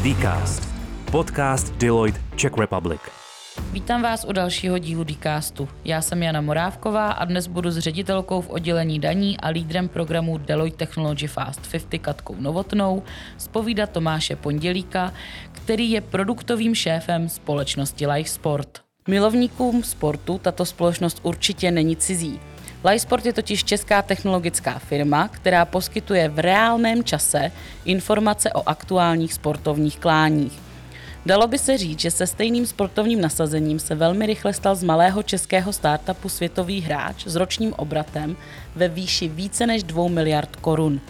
Dcast. Podcast Deloitte Czech Republic. Vítám vás u dalšího dílu Dcastu. Já jsem Jana Morávková a dnes budu s ředitelkou v oddělení daní a lídrem programu Deloitte Technology Fast 50 Katkou Novotnou spovídat Tomáše Pondělíka, který je produktovým šéfem společnosti Life Sport. Milovníkům sportu tato společnost určitě není cizí. Lysport je totiž česká technologická firma, která poskytuje v reálném čase informace o aktuálních sportovních kláních. Dalo by se říct, že se stejným sportovním nasazením se velmi rychle stal z malého českého startupu světový hráč s ročním obratem ve výši více než 2 miliard korun.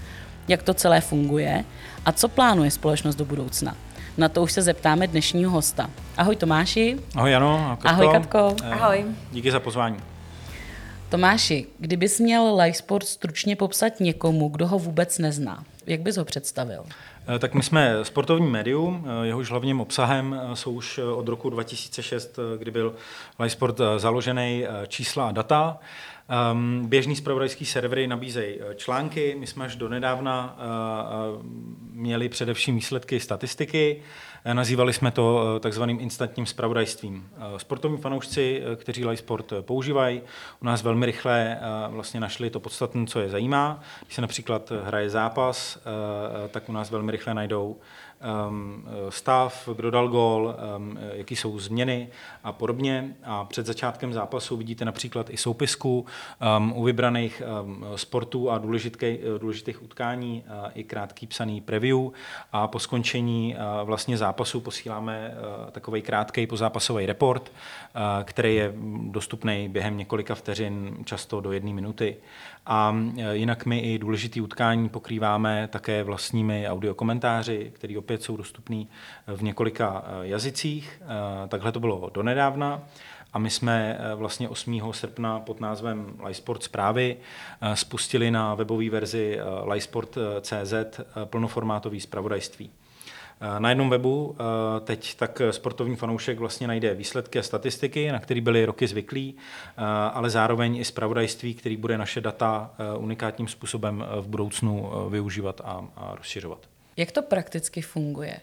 Jak to celé funguje a co plánuje společnost do budoucna? Na to už se zeptáme dnešního hosta. Ahoj Tomáši. Ahoj Jano. Katko. Ahoj Katko. Ahoj. Díky za pozvání. Tomáši, kdybys měl Live Sport stručně popsat někomu, kdo ho vůbec nezná, jak bys ho představil? Eh, tak my jsme sportovní médium, eh, jehož hlavním obsahem eh, jsou už od roku 2006, kdy byl Live Sport založený čísla a data. Um, běžný spravodajský servery nabízejí články, my jsme až do nedávna uh, měli především výsledky statistiky, nazývali jsme to takzvaným instantním spravodajstvím. Sportovní fanoušci, kteří Live Sport používají, u nás velmi rychle vlastně našli to podstatné, co je zajímá. Když se například hraje zápas, tak u nás velmi rychle najdou um, stav, kdo dal gól, um, jaký jsou změny a podobně. A před začátkem zápasu vidíte například i soupisku um, u vybraných um, sportů a důležitých, důležitých utkání, uh, i krátký psaný preview. A po skončení uh, vlastně zápasu posíláme uh, takový krátký pozápasový report, uh, který je dostupný během několika vteřin, často do jedné minuty. A e, jinak my i důležitý utkání pokrýváme také vlastními audiokomentáři, které opět jsou dostupné v několika jazycích. E, takhle to bylo donedávna. A my jsme vlastně 8. srpna pod názvem Lysport zprávy spustili na webové verzi lysport.cz plnoformátový zpravodajství. Na jednom webu eh, teď tak sportovní fanoušek vlastně najde výsledky a statistiky, na které byly roky zvyklí, eh, ale zároveň i zpravodajství, který bude naše data eh, unikátním způsobem v budoucnu využívat a, a rozšiřovat. Jak to prakticky funguje?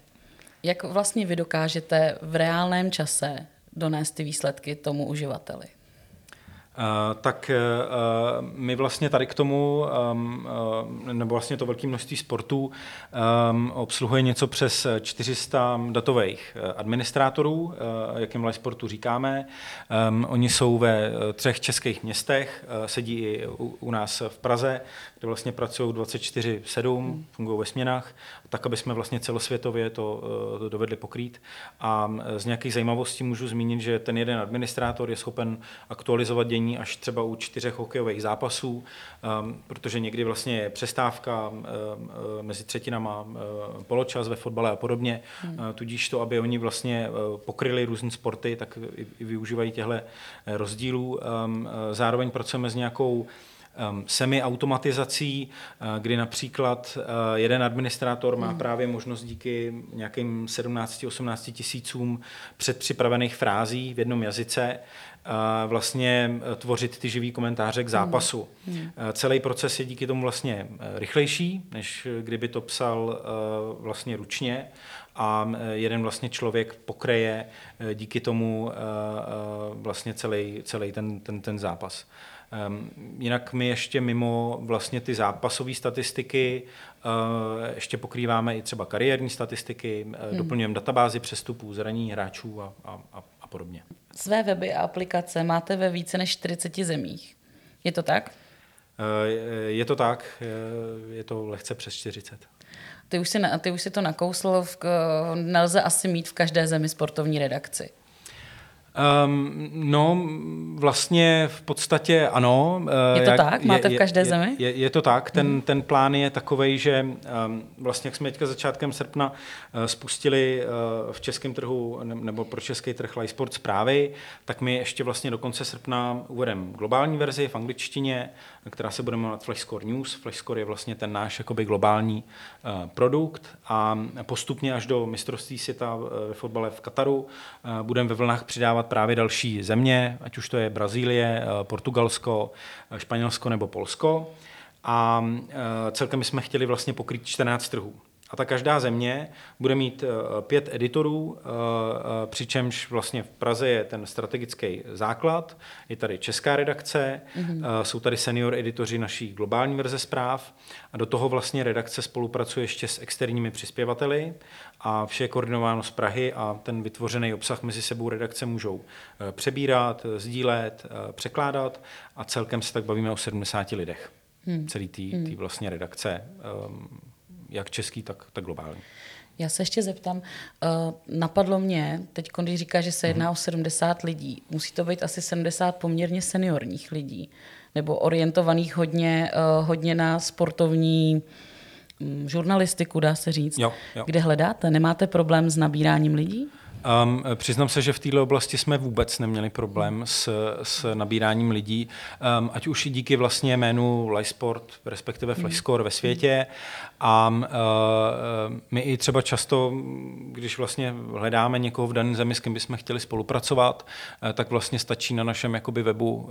Jak vlastně vy dokážete v reálném čase donést ty výsledky tomu uživateli? Uh, tak uh, my vlastně tady k tomu, um, uh, nebo vlastně to velké množství sportů, um, obsluhuje něco přes 400 datových administrátorů, jak jim sportu říkáme. Um, oni jsou ve třech českých městech, sedí i u, u nás v Praze, kde vlastně pracují 24-7, hmm. fungují ve směnách, tak, aby jsme vlastně celosvětově to, to dovedli pokrýt. A z nějakých zajímavostí můžu zmínit, že ten jeden administrátor je schopen aktualizovat dění až třeba u čtyřech hokejových zápasů, um, protože někdy vlastně je přestávka um, mezi třetinama, um, poločas ve fotbale a podobně. Hmm. Uh, tudíž to, aby oni vlastně pokryli různé sporty, tak i, i využívají těchto rozdílů. Um, zároveň pracujeme s nějakou semi-automatizací, uh, kdy například uh, jeden administrátor má hmm. právě možnost díky nějakým 17-18 tisícům předpřipravených frází v jednom jazyce vlastně eh, tvořit ty živý komentáře k zápasu. Hmm. Hmm. Celý proces je díky tomu vlastně eh, rychlejší, než kdyby to psal vlastně ručně a jeden vlastně člověk pokreje díky tomu vlastně celý, celý ten, ten, ten zápas. Um, jinak my ještě mimo vlastně ty zápasové statistiky uh, ještě pokrýváme i třeba kariérní statistiky, hmm. doplňujeme databázy přestupů, zraní hráčů a, a, a podobně. Své weby a aplikace máte ve více než 40 zemích. Je to tak? Eh, je to tak, je to lehce přes 40. Ty už si, ty už si to nakousl, v, nelze asi mít v každé zemi sportovní redakci. Um, no, vlastně v podstatě ano. Je to jak, tak? Máte je, v každé je, zemi? Je, je to tak. Ten, hmm. ten plán je takový, že um, vlastně, jak jsme teďka začátkem srpna uh, spustili uh, v českém trhu ne, nebo pro český trh Sport zprávy, tak my ještě vlastně do konce srpna uvedeme globální verzi v angličtině, která se bude jmenovat Flashscore News. Flashscore je vlastně ten náš jakoby globální uh, produkt a postupně až do mistrovství světa ve fotbale v Kataru uh, budeme ve vlnách přidávat právě další země, ať už to je Brazílie, eh, Portugalsko, eh, Španělsko nebo Polsko. A eh, celkem jsme chtěli vlastně pokrýt 14 trhů. A ta každá země bude mít eh, pět editorů, eh, eh, přičemž vlastně v Praze je ten strategický základ, je tady česká redakce, mm-hmm. jsou tady senior editoři naší globální verze zpráv a do toho vlastně redakce spolupracuje ještě s externími přispěvateli a vše je koordinováno z Prahy a ten vytvořený obsah mezi sebou redakce můžou přebírat, sdílet, překládat a celkem se tak bavíme o 70 lidech. Hmm. Celý tý, tý vlastně redakce um, jak český, tak, tak globální. Já se ještě zeptám, uh, napadlo mě, teď když říká, že se jedná mm. o 70 lidí, musí to být asi 70 poměrně seniorních lidí, nebo orientovaných hodně, uh, hodně na sportovní um, žurnalistiku, dá se říct. Jo, jo. Kde hledáte? Nemáte problém s nabíráním lidí? Um, přiznám se, že v této oblasti jsme vůbec neměli problém s, s nabíráním lidí, um, ať už i díky vlastně jménu Lysport, respektive mhm. Flyscore ve světě. A uh, my i třeba často, když vlastně hledáme někoho v daném zemi, s kým bychom chtěli spolupracovat, uh, tak vlastně stačí na našem jakoby webu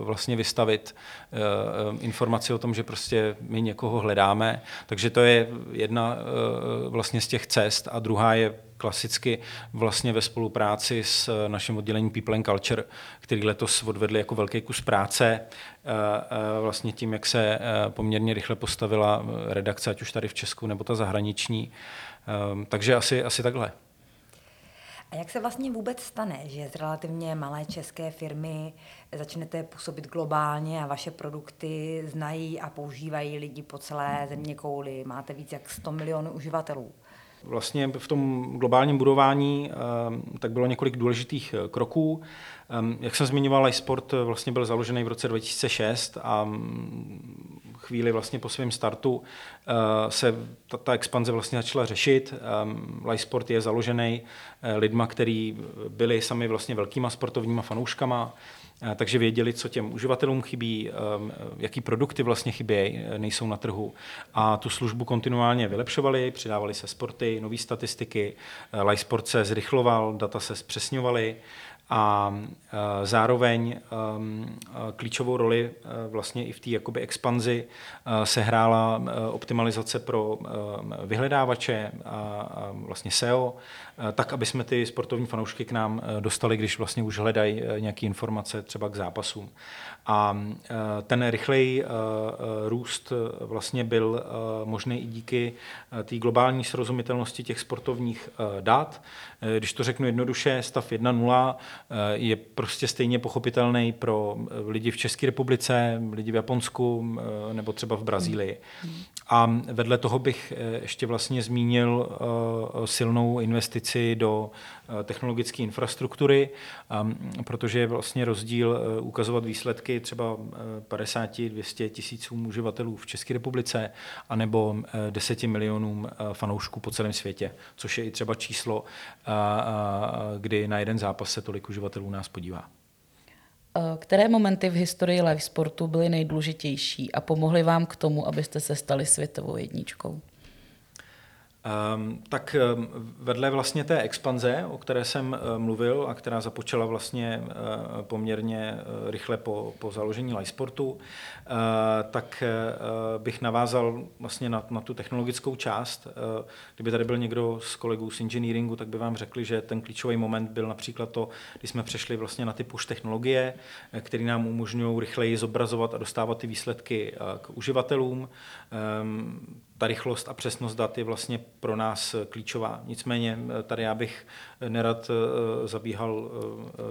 vlastně vystavit informaci o tom, že prostě my někoho hledáme. Takže to je jedna vlastně z těch cest a druhá je klasicky vlastně ve spolupráci s naším oddělením People and Culture, který letos odvedli jako velký kus práce vlastně tím, jak se eh, poměrně rychle postavila redakce, ať už tady v Česku nebo ta zahraniční. Takže asi, asi takhle. A jak se vlastně vůbec stane, že z relativně malé české firmy začnete působit globálně a vaše produkty znají a používají lidi po celé země kouli? Máte víc jak 100 milionů uživatelů. Vlastně v tom globálním budování eh, tak bylo několik důležitých eh, kroků. Ehm, jak jsem zmiňoval, iSport eh, vlastně byl založený v roce 2006 a mm, chvíli vlastně po svém startu se ta, ta expanze vlastně začala řešit. Sport je založený lidma, kteří byli sami vlastně velkýma sportovníma fanouškama, takže věděli, co těm uživatelům chybí, ehm, jaký produkty vlastně chybí, e, nejsou na trhu. A tu službu kontinuálně vylepšovali, přidávali se sporty, nové statistiky, e, Lysport se zrychloval, data se zpřesňovaly a e, zároveň klíčovou roli vlastně i v té jakoby expanzi se hrála optimalizace pro vyhledávače a vlastně SEO, tak, aby jsme ty sportovní fanoušky k nám dostali, když vlastně už hledají nějaké informace třeba k zápasům. A ten rychlej růst vlastně byl možný i díky té globální srozumitelnosti těch sportovních dat. Když to řeknu jednoduše, stav 1.0 je prostě stejně pochopitelný pro lidi v České republice, lidi v Japonsku nebo třeba v Brazílii. A vedle toho bych ještě vlastně zmínil silnou investici do technologické infrastruktury, protože je vlastně rozdíl ukazovat výsledky třeba 50-200 tisícům uživatelů v České republice anebo 10 milionům fanoušků po celém světě, což je i třeba číslo kdy na jeden zápas se tolik uživatelů nás podívá. Které momenty v historii live sportu byly nejdůležitější a pomohly vám k tomu, abyste se stali světovou jedničkou? Um, tak um, vedle vlastně té expanze, o které jsem uh, mluvil a která započala vlastně uh, poměrně uh, rychle po, po založení Lysportu, tak bych navázal vlastně na, na tu technologickou část. Kdyby tady byl někdo z kolegů z engineeringu, tak by vám řekli, že ten klíčový moment byl například to, kdy jsme přešli vlastně na ty push technologie, které nám umožňují rychleji zobrazovat a dostávat ty výsledky k uživatelům. Ta rychlost a přesnost dat je vlastně pro nás klíčová. Nicméně eh, tady já bych nerad eh, zabíhal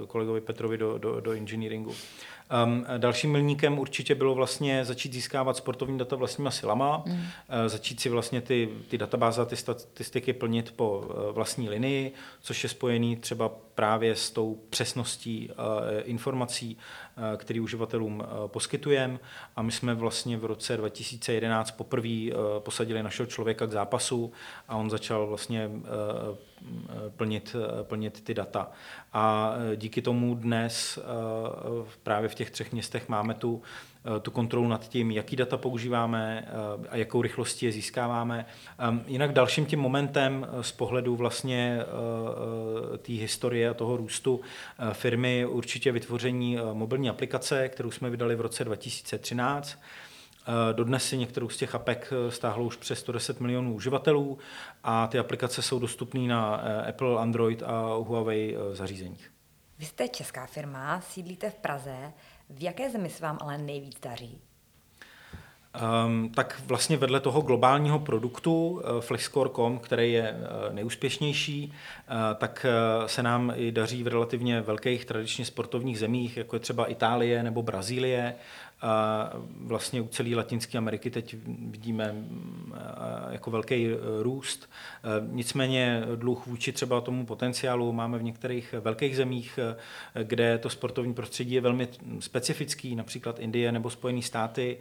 eh, kolegovi Petrovi do, do, do engineeringu. Um, dalším milníkem určitě bylo vlastně začít získávat sportovní data vlastníma silama, mm. uh, začít si vlastně ty, ty databáze a ty statistiky plnit po uh, vlastní linii, což je spojený třeba právě s tou přesností uh, informací, uh, který uživatelům uh, poskytujeme. A my jsme vlastně v roce 2011 poprvé uh, posadili našeho člověka k zápasu a on začal vlastně uh, plnit, plnit ty data. A díky tomu dnes právě v těch třech městech máme tu, tu kontrolu nad tím, jaký data používáme a jakou rychlostí je získáváme. Jinak dalším tím momentem z pohledu vlastně té historie a toho růstu firmy určitě vytvoření mobilní aplikace, kterou jsme vydali v roce 2013 Dodnes si některou z těch apek stáhlo už přes 110 milionů uživatelů a ty aplikace jsou dostupné na Apple, Android a Huawei zařízeních. Vy jste česká firma, sídlíte v Praze. V jaké zemi se vám ale nejvíc daří? Um, tak vlastně vedle toho globálního produktu uh, Flexcore.com, který je uh, nejúspěšnější, uh, tak uh, se nám i daří v relativně velkých tradičně sportovních zemích, jako je třeba Itálie nebo Brazílie. A vlastně u celé Latinské Ameriky teď vidíme mm, jako velký e, růst. E, nicméně dluh vůči třeba tomu potenciálu máme v některých velkých zemích, e, kde to sportovní prostředí je velmi specifický, například Indie nebo Spojené státy,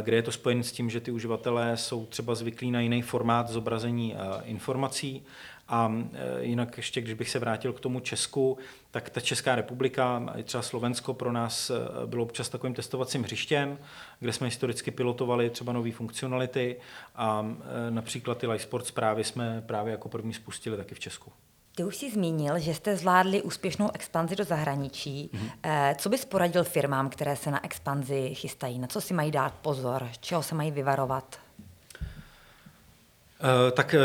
kde je to spojen s tím, že ty uživatelé jsou třeba zvyklí na jiný formát zobrazení informací a e, jinak ještě, když bych se vrátil k tomu Česku, tak ta Česká republika, třeba Slovensko pro nás e, bylo občas takovým testovacím hřištěm, kde jsme historicky pilotovali třeba nové funkcionality a e, například ty Live Sports zprávy jsme právě jako první spustili taky v Česku. Ty už jsi zmínil, že jste zvládli úspěšnou expanzi do zahraničí. Mm-hmm. Co bys poradil firmám, které se na expanzi chystají? Na co si mají dát pozor? Čeho se mají vyvarovat? Eh, tak eh,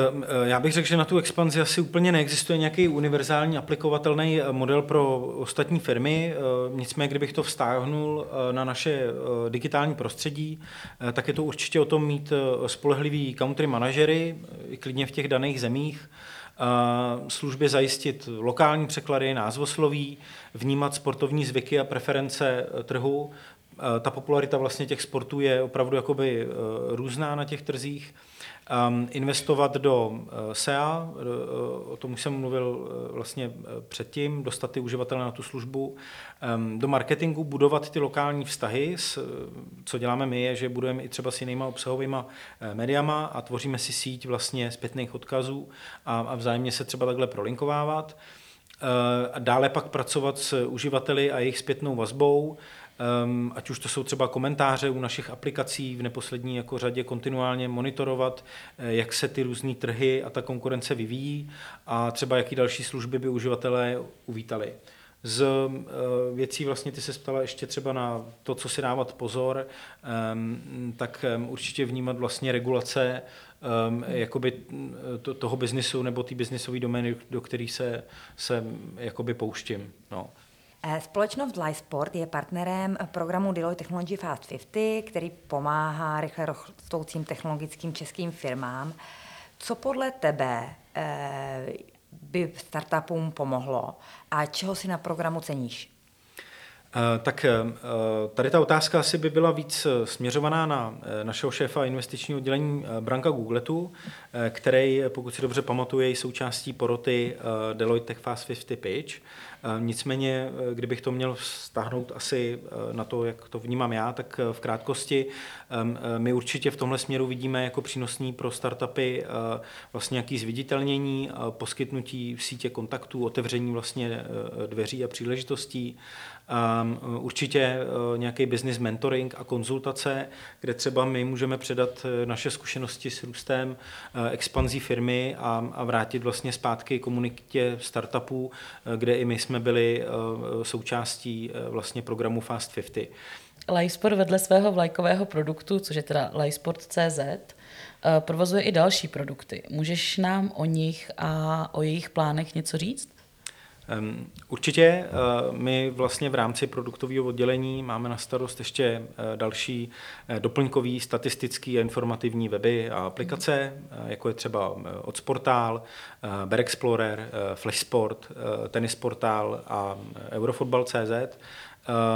já bych řekl, že na tu expanzi asi úplně neexistuje nějaký univerzální aplikovatelný eh, model pro ostatní firmy. Nicméně, kdybych to vztáhnul na naše digitální prostředí, tak je to určitě o tom mít spolehlivý country manažery, klidně v těch daných zemích, službě zajistit lokální překlady, názvosloví, vnímat sportovní zvyky a preference trhu. Ta popularita vlastně těch sportů je opravdu jakoby různá na těch trzích investovat do uh, SEA, uh, o tom už jsem mluvil uh, vlastně předtím, dostat ty uživatele na tu službu, um, do marketingu, budovat ty lokální vztahy, co děláme my, je, že budujeme i třeba s jinýma obsahovými mediama a tvoříme si síť vlastně zpětných odkazů a, vzájemně se třeba takhle prolinkovávat. A dále pak pracovat s uživateli a jejich zpětnou vazbou, um, ať už to jsou třeba komentáře u našich aplikací v neposlední jako řadě kontinuálně monitorovat, eh, jak se ty různé trhy a ta konkurence vyvíjí a třeba jaký další služby by uživatelé uvítali. Z uh, věcí vlastně ty se ptala ještě třeba na to, co si dávat pozor, um, tak um, určitě vnímat vlastně regulace jakoby to, toho biznisu nebo té biznisové domény, do které se, se jakoby pouštím. No. Eh, společnost Lysport je partnerem programu Deloitte Technology Fast 50, který pomáhá rychle rostoucím technologickým českým firmám. Co podle tebe eh, by startupům pomohlo a čeho si na programu ceníš? Eh, tak tady ta otázka asi by byla víc směřovaná na našeho šéfa investičního oddělení Branka Googletu, který, pokud si dobře pamatuje, je součástí poroty Deloitte Tech Fast 50 Pitch. Nicméně, eh, kdybych to měl stáhnout asi eh, na to, jak to vnímám já, tak eh, v krátkosti my určitě v tomhle směru vidíme jako přínosný pro startupy vlastně nějaký zviditelnění, poskytnutí sítě kontaktů, otevření vlastně dveří a příležitostí, určitě nějaký business mentoring a konzultace, kde třeba my můžeme předat naše zkušenosti s růstem, expanzí firmy a, a vrátit vlastně zpátky komunitě startupů, kde i my jsme byli eh, součástí eh, vlastně programu Fast 50. Lysport vedle svého vlajkového produktu, což je teda Lysport.cz, eh, provozuje i další produkty. Můžeš nám o nich a o jejich plánech něco říct? Určitě. Eh, my vlastně v rámci produktového oddělení máme na starost ještě eh, další eh, doplňkový statistický a informativní weby a aplikace, jako je třeba Odsportál, Bear Explorer, Flashsport, Tennisportál a Eurofootball.cz.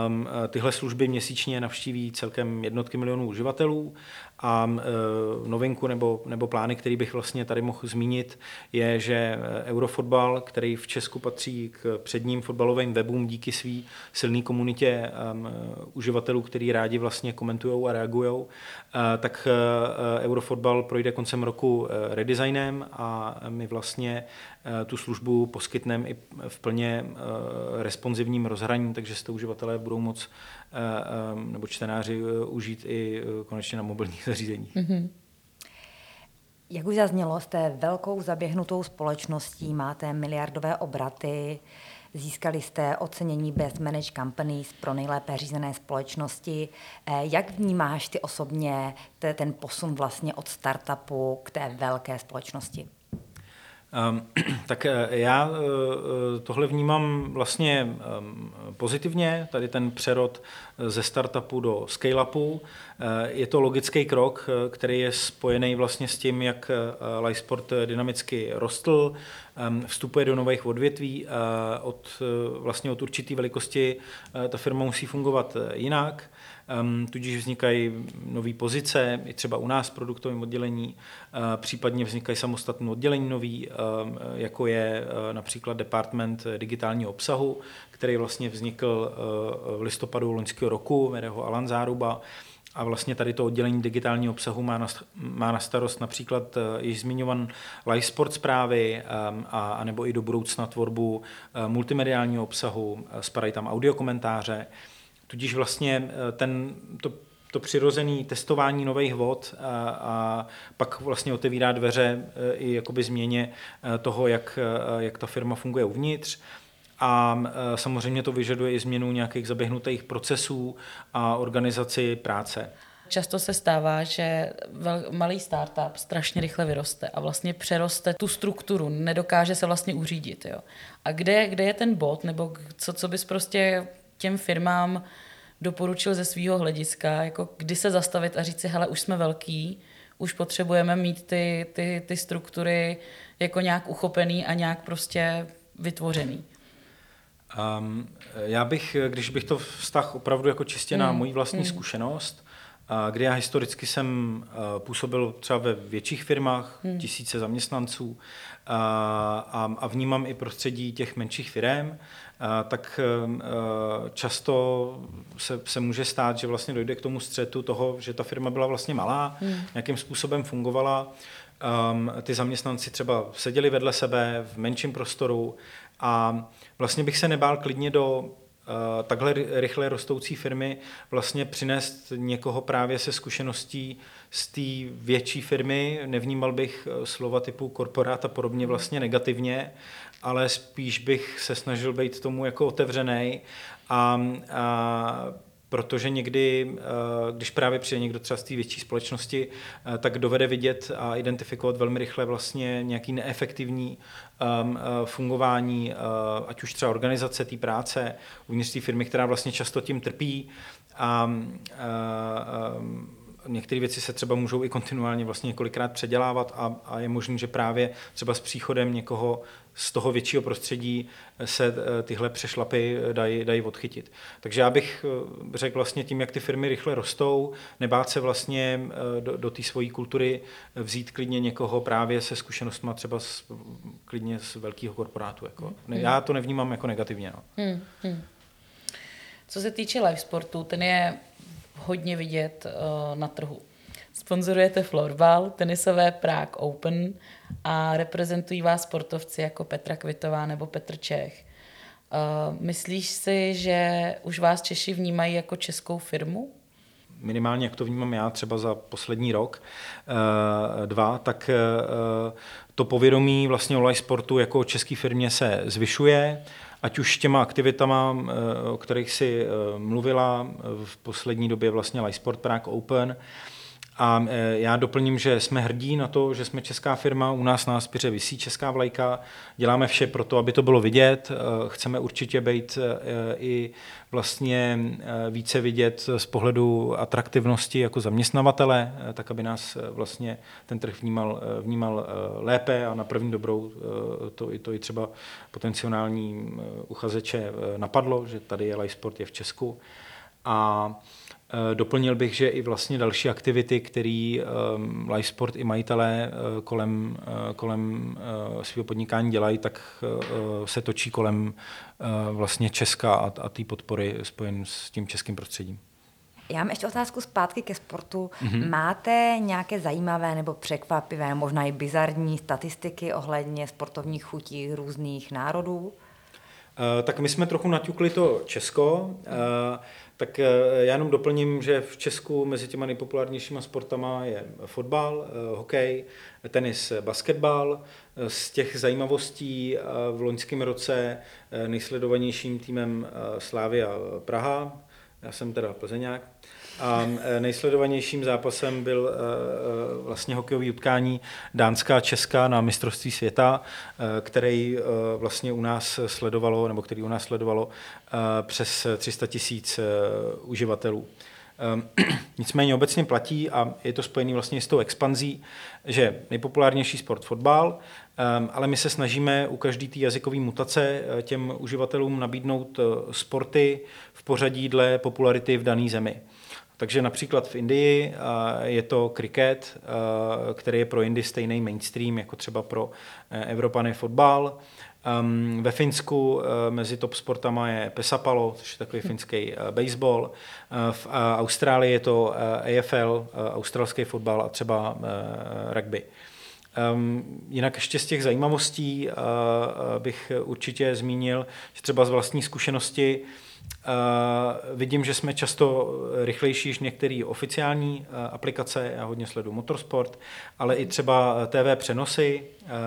Um, tyhle služby měsíčně navštíví celkem jednotky milionů uživatelů a uh, novinku nebo, nebo plány, který bych vlastně tady mohl zmínit, je, že Eurofotbal, který v Česku patří k předním fotbalovým webům díky své silné komunitě um, uživatelů, který rádi vlastně komentují a reagují, uh, tak uh, Eurofotbal projde koncem roku redesignem a my vlastně tu službu poskytneme i v plně uh, responsivním rozhraní, takže jste uživatelé budou moc uh, nebo čtenáři užít i konečně na mobilních zařízeních. Mm-hmm. Jak už zaznělo, jste velkou zaběhnutou společností, máte miliardové obraty. Získali jste ocenění Best Managed Companies pro nejlépe řízené společnosti. Eh, jak vnímáš ty osobně ten posun vlastně od startupu k té velké společnosti? Um, tak eh, já eh, tohle vnímám vlastně um, pozitivně, tady ten přerod eh, ze startupu do scale-upu. Je to logický krok, který je spojený vlastně s tím, jak Lysport dynamicky rostl, ehm, vstupuje do nových odvětví, od, vlastně od určité velikosti ta firma musí fungovat jinak. Tudíž vznikají nové pozice, i třeba u nás v produktovém oddělení, případně vznikají samostatné oddělení nový, jako je například department digitálního obsahu, který vlastně vznikl v listopadu loňského roku, vede ho Alan Záruba, a vlastně tady to oddělení digitálního obsahu má na, má na starost například uh, již zmiňovan live sport zprávy um, a, a nebo i do budoucna tvorbu uh, multimediálního obsahu, uh, spadají tam audiokomentáře. Tudíž vlastně eh, ten, to, to přirozené testování nových vod a, a pak vlastně otevírá dveře eh, i jakoby změně eh, toho, jak, jak ta firma funguje uvnitř. A samozřejmě to vyžaduje i změnu nějakých zaběhnutých procesů a organizaci práce. Často se stává, že vel, malý startup strašně rychle vyroste a vlastně přeroste tu strukturu, nedokáže se vlastně uřídit. Jo. A kde, kde je ten bod, nebo co, co bys prostě těm firmám doporučil ze svého hlediska, jako kdy se zastavit a říct si, hele, už jsme velký, už potřebujeme mít ty, ty, ty struktury jako nějak uchopený a nějak prostě vytvořený. Um, já bych, když bych to vztah opravdu jako čistě mm. na moji vlastní mm. zkušenost, kdy já historicky jsem působil třeba ve větších firmách, mm. tisíce zaměstnanců a, a vnímám i prostředí těch menších firm, tak často se, se může stát, že vlastně dojde k tomu střetu toho, že ta firma byla vlastně malá, hmm. nějakým způsobem fungovala, um, ty zaměstnanci třeba seděli vedle sebe v menším prostoru a vlastně bych se nebál klidně do Uh, takhle rychle rostoucí firmy vlastně přinést někoho právě se zkušeností z té větší firmy. Nevnímal bych eh, slova typu korporát a podobně hmm. vlastně negativně, ale spíš bych se snažil být tomu jako otevřený a, a protože někdy, eh, když právě přijde někdo třeba z té větší společnosti, eh, tak dovede vidět a identifikovat velmi rychle vlastně nějaký neefektivní um, fungování, ať už třeba organizace té práce uvnitř té firmy, která vlastně často tím trpí. A, a um, některé věci se třeba můžou i kontinuálně vlastně několikrát předělávat a, a je možné, že právě třeba s příchodem někoho z toho většího prostředí se eh, tyhle přešlapy dají, dají odchytit. Takže já bych eh, řekl vlastně tím, jak ty firmy rychle rostou, nebát se vlastně eh, do, do té svojí kultury vzít klidně někoho právě se zkušenostmi třeba z, klidně z velkého korporátu. Jako. Hmm. Já to nevnímám jako negativně. No. Hmm. Hmm. Co se týče live sportu, ten je hodně vidět uh, na trhu. Sponzorujete florbal, tenisové Prague Open a reprezentují vás sportovci jako Petra Kvitová nebo Petr Čech. Uh, myslíš si, že už vás Češi vnímají jako českou firmu? minimálně jak to vnímám já třeba za poslední rok, uh, dva, tak to povědomí vlastně o sportu jako české firmě se zvyšuje ať už těma aktivitama, eh, o kterých si eh, mluvila v poslední době vlastně Sport Prague Open, a eh, já doplním, že jsme hrdí na to, že jsme česká firma, u nás na Aspiře vysí česká vlajka, děláme vše pro to, aby to bylo vidět, chceme určitě být i vlastně více vidět z pohledu atraktivnosti jako zaměstnavatele, tak aby nás vlastně ten trh vnímal, vnímal lépe a na první dobrou to, to i třeba potenciální uchazeče napadlo, že tady je Live Sport je v Česku. A Doplnil bych, že i vlastně další aktivity, které um, Live Sport i majitelé uh, kolem, uh, kolem uh, svého podnikání dělají, tak uh, se točí kolem uh, vlastně Česka a, a té podpory spojen s tím českým prostředím. Já mám ještě otázku zpátky ke sportu. Mm-hmm. Máte nějaké zajímavé nebo překvapivé, možná i bizarní statistiky ohledně sportovních chutí různých národů? Tak my jsme trochu naťukli to Česko, tak já jenom doplním, že v Česku mezi těma nejpopulárnějšíma sportama je fotbal, hokej, tenis, basketbal. Z těch zajímavostí v loňském roce nejsledovanějším týmem Slávia Praha, já jsem teda Plzeňák, a e, nejsledovanějším zápasem byl e, e, vlastně hokejový utkání Dánská Česká na mistrovství světa, který vlastně u nás sledovalo, nebo který u nás sledovalo přes 300 tisíc uživatelů. Nicméně obecně platí a je to spojené vlastně s tou expanzí, že nejpopulárnější sport fotbal, ale my se snažíme u každé té jazykové mutace těm uživatelům nabídnout sporty v pořadí dle popularity v dané zemi. Takže například v Indii je to kriket, který je pro Indii stejný mainstream jako třeba pro e, Evropany fotbal. ve Finsku mezi top sportama je pesapalo, což je takový finský baseball. v Austrálii je to AFL, australský fotbal a třeba rugby. jinak ještě z těch zajímavostí bych určitě zmínil, že třeba z vlastní zkušenosti Uh, vidím, že jsme často rychlejší než některé oficiální uh, aplikace, já hodně sleduju motorsport, ale i třeba TV přenosy,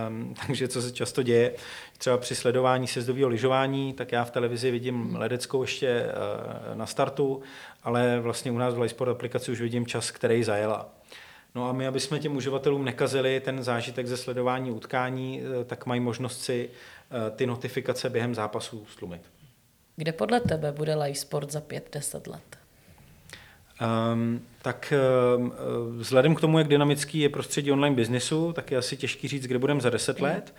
um, takže co se často děje, třeba při sledování sezdového lyžování, tak já v televizi vidím ledeckou ještě uh, na startu, ale vlastně u nás v Livesport aplikaci už vidím čas, který zajela. No a my, aby jsme těm uživatelům nekazili ten zážitek ze sledování utkání, tak mají možnost si ty notifikace během zápasu slumit. Kde podle tebe bude live sport za 5-10 let? Um, tak um, vzhledem k tomu, jak dynamický je prostředí online biznesu, tak je asi těžký říct, kde budeme za 10 mm. let.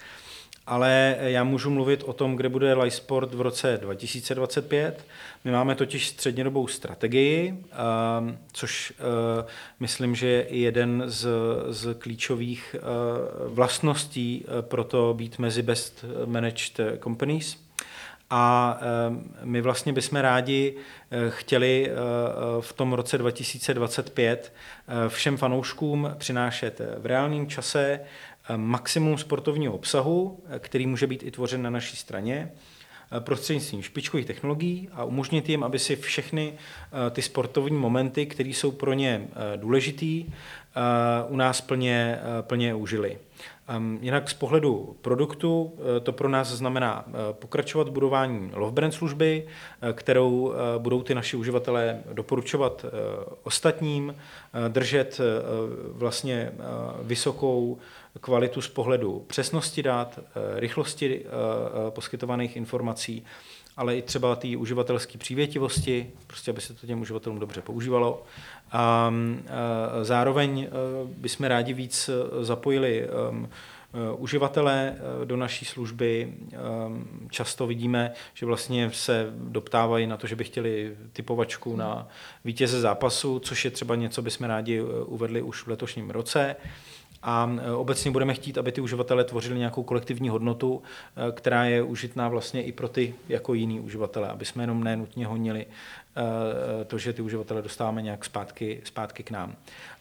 Ale já můžu mluvit o tom, kde bude live sport v roce 2025. My máme totiž střednědobou strategii, um, což uh, myslím, že je jeden z, z klíčových uh, vlastností uh, pro to být mezi best managed companies. A my vlastně bychom rádi eh, chtěli eh, v tom roce 2025 eh, všem fanouškům přinášet v reálném čase maximum sportovního obsahu, který může být i tvořen na naší straně prostřednictvím špičkových technologií a umožnit jim, aby si všechny ty sportovní momenty, které jsou pro ně důležitý, u nás plně, plně užili. Jinak z pohledu produktu eh, to pro nás znamená eh, pokračovat budování love brand služby, eh, kterou budou ty naši uživatelé doporučovat ostatním, držet vlastně vysokou kvalitu z pohledu přesnosti dat, rychlosti poskytovaných informací, ale i třeba té uživatelské přívětivosti, prostě aby se to těm uživatelům dobře používalo. A zároveň bychom rádi víc zapojili uživatele do naší služby. Často vidíme, že vlastně se doptávají na to, že by chtěli typovačku na vítěze zápasu, což je třeba něco, bychom rádi uvedli už v letošním roce a e, obecně budeme chtít, aby ty uživatelé tvořili nějakou kolektivní hodnotu, e, která je užitná vlastně i pro ty jako jiný uživatele, aby jsme jenom nenutně honili e, to, že ty uživatele dostáváme nějak zpátky, zpátky k nám.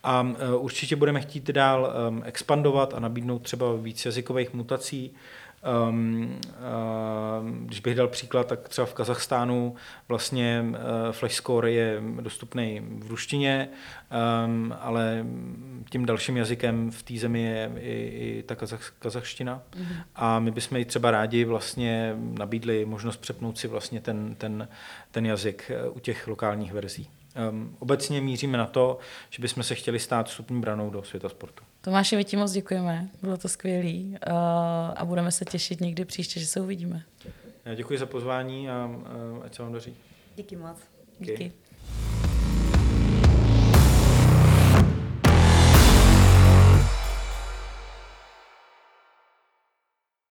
A určitě budeme chtít dál expandovat a nabídnout třeba víc jazykových mutací, Um, uh, když bych dal příklad, tak třeba v Kazachstánu vlastně uh, Flash Score je dostupný v ruštině, um, ale tím dalším jazykem v té zemi je i, i ta kazach, kazachština. Mm-hmm. A my bychom ji třeba rádi vlastně nabídli možnost přepnout si vlastně ten, ten, ten jazyk uh, u těch lokálních verzí. Um, obecně míříme na to, že bychom se chtěli stát vstupní branou do světa sportu. Tomáši, my ti moc děkujeme, bylo to skvělé uh, a budeme se těšit někdy příště, že se uvidíme. Já děkuji za pozvání a uh, ať se vám daří. Díky moc. Díky. Díky.